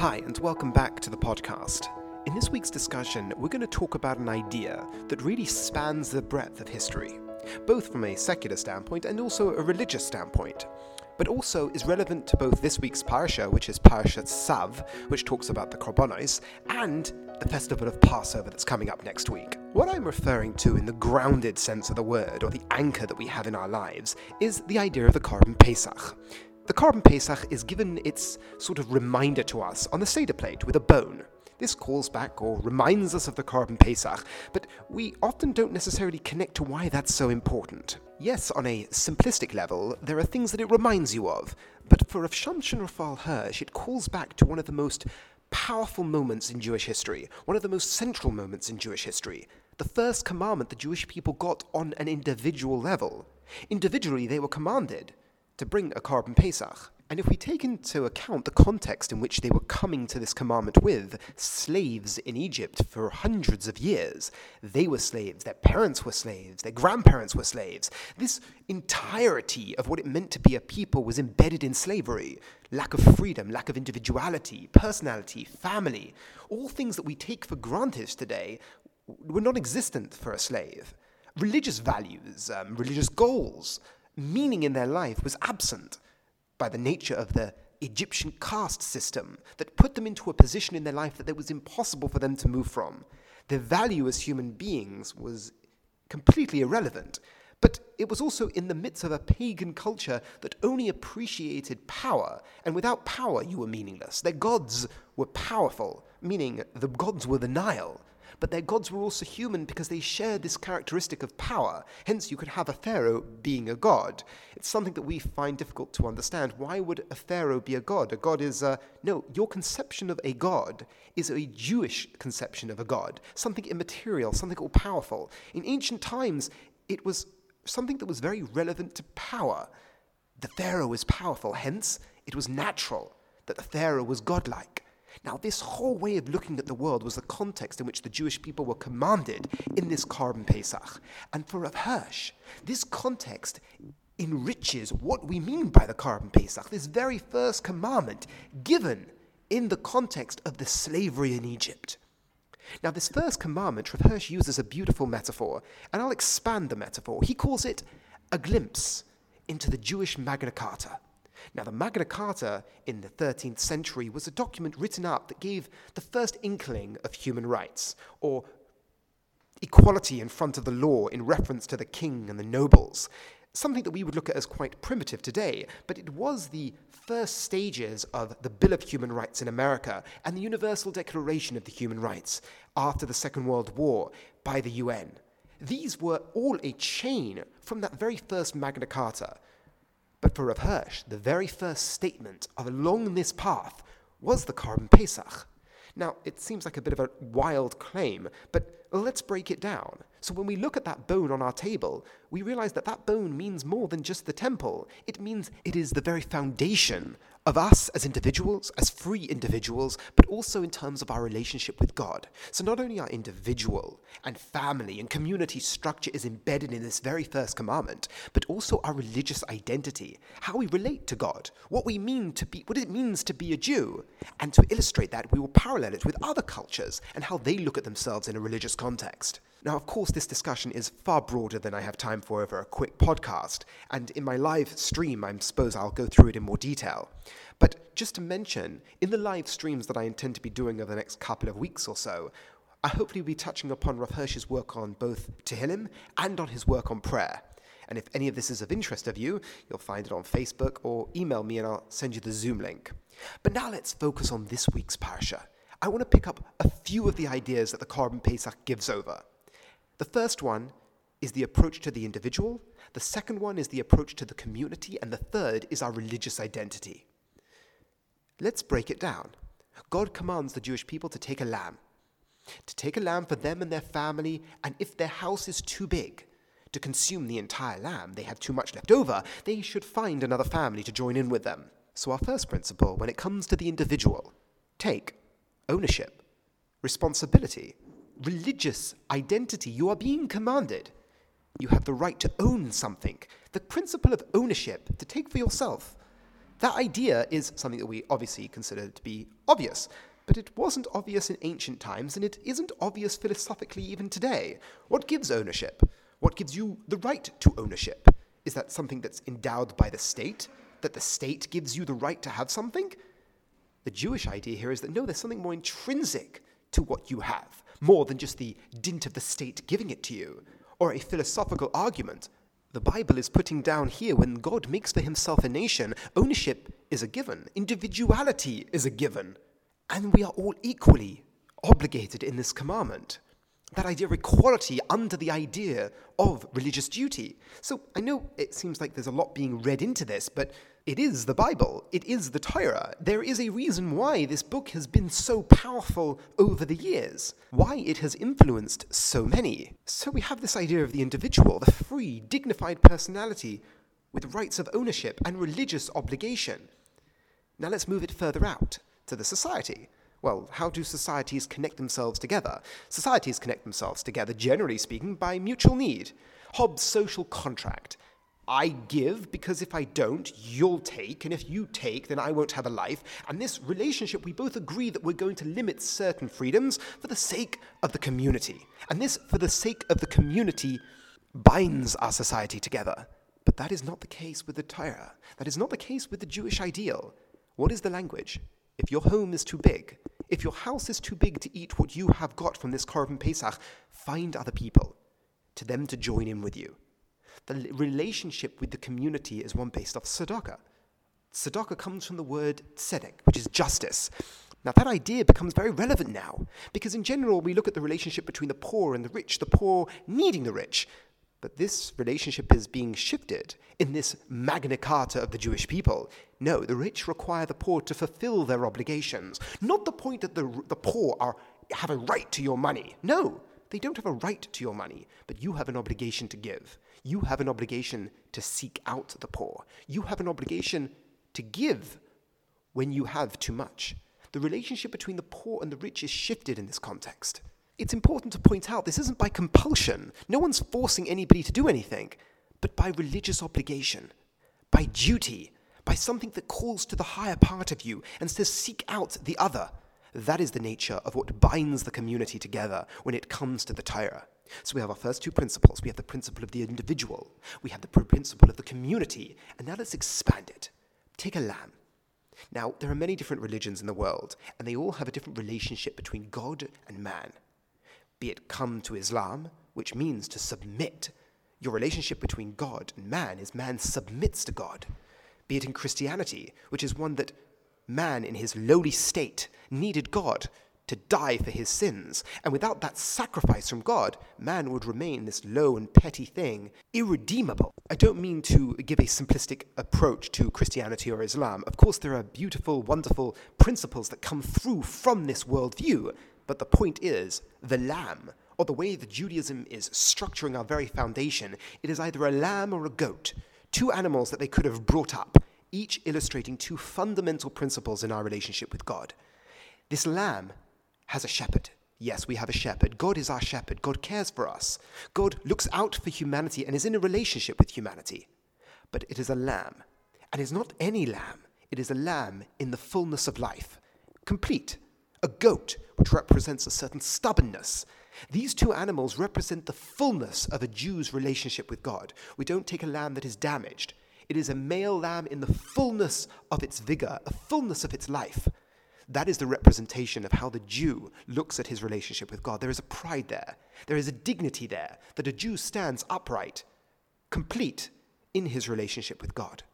Hi, and welcome back to the podcast. In this week's discussion, we're going to talk about an idea that really spans the breadth of history, both from a secular standpoint and also a religious standpoint, but also is relevant to both this week's parasha, which is Parashat Tzav, which talks about the Korbanos, and the festival of Passover that's coming up next week. What I'm referring to in the grounded sense of the word, or the anchor that we have in our lives, is the idea of the Korban Pesach. The Korban Pesach is given its sort of reminder to us on the Seder plate with a bone. This calls back or reminds us of the Korban Pesach, but we often don't necessarily connect to why that's so important. Yes, on a simplistic level, there are things that it reminds you of, but for Rav Shimshon Raphael Hirsch, it calls back to one of the most powerful moments in Jewish history, one of the most central moments in Jewish history, the first commandment the Jewish people got on an individual level. Individually, they were commanded to bring a Korban Pesach. And if we take into account the context in which they were coming to this commandment with, slaves in Egypt for hundreds of years, they were slaves, their parents were slaves, their grandparents were slaves. This entirety of what it meant to be a people was embedded in slavery. Lack of freedom, lack of individuality, personality, family, all things that we take for granted today were non existent for a slave. Religious values, um, religious goals, meaning in their life was absent by the nature of the Egyptian caste system that put them into a position in their life that it was impossible for them to move from. Their value as human beings was completely irrelevant. But it was also in the midst of a pagan culture that only appreciated power, and without power you were meaningless. Their gods were powerful, meaning the gods were the Nile but their gods were also human because they shared this characteristic of power. Hence, you could have a pharaoh being a god. It's something that we find difficult to understand. Why would a pharaoh be a god? A god is a. No, your conception of a god is a Jewish conception of a god, something immaterial, something all powerful. In ancient times, it was something that was very relevant to power. The pharaoh was powerful, hence, it was natural that the pharaoh was godlike. Now, this whole way of looking at the world was the context in which the Jewish people were commanded in this Korban Pesach. And for Rav Hirsch, this context enriches what we mean by the Korban Pesach, this very first commandment given in the context of the slavery in Egypt. Now, this first commandment, Rav Hirsch uses a beautiful metaphor, and I'll expand the metaphor. He calls it a glimpse into the Jewish Magna Carta. Now, the Magna Carta in the 13th century was a document written up that gave the first inkling of human rights, or equality in front of the law in reference to the king and the nobles. Something that we would look at as quite primitive today, but it was the first stages of the Bill of Human Rights in America and the Universal Declaration of the Human Rights after the Second World War by the UN. These were all a chain from that very first Magna Carta but for Rav Hirsch, the very first statement of along this path was the Korban Pesach. Now, it seems like a bit of a wild claim, but let's break it down. So, when we look at that bone on our table, we realize that that bone means more than just the temple. It means it is the very foundation of us as individuals, as free individuals, but also in terms of our relationship with God. So, not only our individual and family and community structure is embedded in this very first commandment, but also our religious identity, how we relate to God, what we mean to be, what it means to be a Jew. And to illustrate that, we will parallel it with other cultures and how they look at themselves in a religious context. Now, of course, this discussion is far broader than I have time for over a quick podcast, and in my live stream, I suppose I'll go through it in more detail. But just to mention, in the live streams that I intend to be doing over the next couple of weeks or so, I hopefully will be touching upon Rav Hirsch's work on both Tehillim and on his work on prayer. And if any of this is of interest of you, you'll find it on Facebook or email me and I'll send you the Zoom link. But now let's focus on this week's parasha. I want to pick up a few of the ideas that the Korban Pesach gives over. The first one is the approach to the individual, the second one is the approach to the community, and the third is our religious identity. Let's break it down. God commands the Jewish people to take a lamb, to take a lamb for them and their family, and if their house is too big to consume the entire lamb, they have too much left over, they should find another family to join in with them. So, our first principle when it comes to the individual take ownership, responsibility, religious identity. You are being commanded. You have the right to own something. The principle of ownership, to take for yourself. That idea is something that we obviously consider to be obvious, but it wasn't obvious in ancient times, and it isn't obvious philosophically even today. What gives ownership? What gives you the right to ownership? Is that something that's endowed by the state? That the state gives you the right to have something? The Jewish idea here is that no, there's something more intrinsic to what you have, more than just the dint of the state giving it to you, or a philosophical argument. The Bible is putting down here when God makes for himself a nation, ownership is a given, individuality is a given, and we are all equally obligated in this commandment that idea of equality under the idea of religious duty. So I know it seems like there's a lot being read into this, but it is the Bible, it is the Torah. There is a reason why this book has been so powerful over the years, why it has influenced so many. So we have this idea of the individual, the free, dignified personality with rights of ownership and religious obligation. Now let's move it further out to the society. Well, how do societies connect themselves together? Societies connect themselves together, generally speaking, by mutual need. Hobbes' social contract. I give because if I don't, you'll take, and if you take, then I won't have a life. And this relationship, we both agree that we're going to limit certain freedoms for the sake of the community. And this, for the sake of the community, binds our society together. But that is not the case with the Torah. That is not the case with the Jewish ideal. What is the language? If your home is too big, if your house is too big to eat what you have got from this Korban Pesach, find other people, to them to join in with you. The relationship with the community is one based off tzedakah. Tzedakah comes from the word tzedek, which is justice. Now, that idea becomes very relevant now, because in general, we look at the relationship between the poor and the rich, the poor needing the rich. But this relationship is being shifted in this Magna Carta of the Jewish people. No, the rich require the poor to fulfill their obligations. Not the point that the, the poor are, have a right to your money. No, they don't have a right to your money, but you have an obligation to give. You have an obligation to seek out the poor. You have an obligation to give when you have too much. The relationship between the poor and the rich is shifted in this context it's important to point out this isn't by compulsion. No one's forcing anybody to do anything, but by religious obligation, by duty, by something that calls to the higher part of you and says, seek out the other. That is the nature of what binds the community together when it comes to the Torah. So we have our first two principles. We have the principle of the individual, we have the principle of the community, and now let's expand it. Take a lamb. Now, there are many different religions in the world, and they all have a different relationship between God and man be it come to Islam, which means to submit. Your relationship between God and man is man submits to God. Be it in Christianity, which is one that man in his lowly state needed God to die for his sins. And without that sacrifice from God, man would remain this low and petty thing, irredeemable. I don't mean to give a simplistic approach to Christianity or Islam. Of course, there are beautiful, wonderful principles that come through from this worldview, but the point is, the lamb, or the way that Judaism is structuring our very foundation, it is either a lamb or a goat, two animals that they could have brought up, each illustrating two fundamental principles in our relationship with God. This lamb has a shepherd. Yes, we have a shepherd. God is our shepherd. God cares for us. God looks out for humanity and is in a relationship with humanity. But it is a lamb. And it's not any lamb, it is a lamb in the fullness of life, complete, a goat, which represents a certain stubbornness. These two animals represent the fullness of a Jew's relationship with God. We don't take a lamb that is damaged. It is a male lamb in the fullness of its vigor, a fullness of its life. That is the representation of how the Jew looks at his relationship with God. There is a pride there, there is a dignity there, that a Jew stands upright, complete in his relationship with God.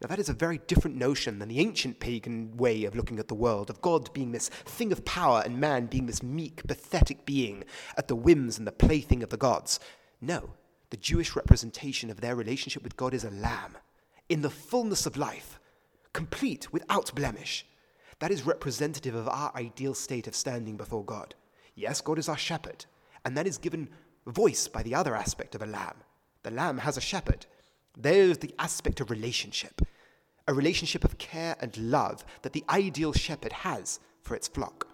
Now, that is a very different notion than the ancient pagan way of looking at the world, of God being this thing of power and man being this meek, pathetic being at the whims and the plaything of the gods. No, the Jewish representation of their relationship with God is a lamb, in the fullness of life, complete, without blemish. That is representative of our ideal state of standing before God. Yes, God is our shepherd, and that is given voice by the other aspect of a lamb. The lamb has a shepherd, there's the aspect of relationship, a relationship of care and love that the ideal shepherd has for its flock.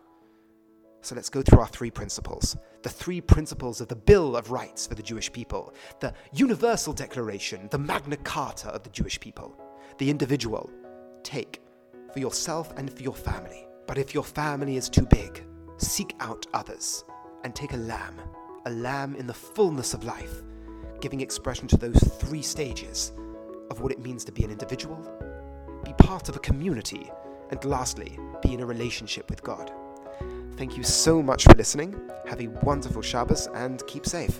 So let's go through our three principles. The three principles of the Bill of Rights for the Jewish people, the Universal Declaration, the Magna Carta of the Jewish people, the individual, take for yourself and for your family. But if your family is too big, seek out others and take a lamb, a lamb in the fullness of life, giving expression to those three stages of what it means to be an individual, be part of a community, and lastly, be in a relationship with God. Thank you so much for listening. Have a wonderful Shabbos and keep safe.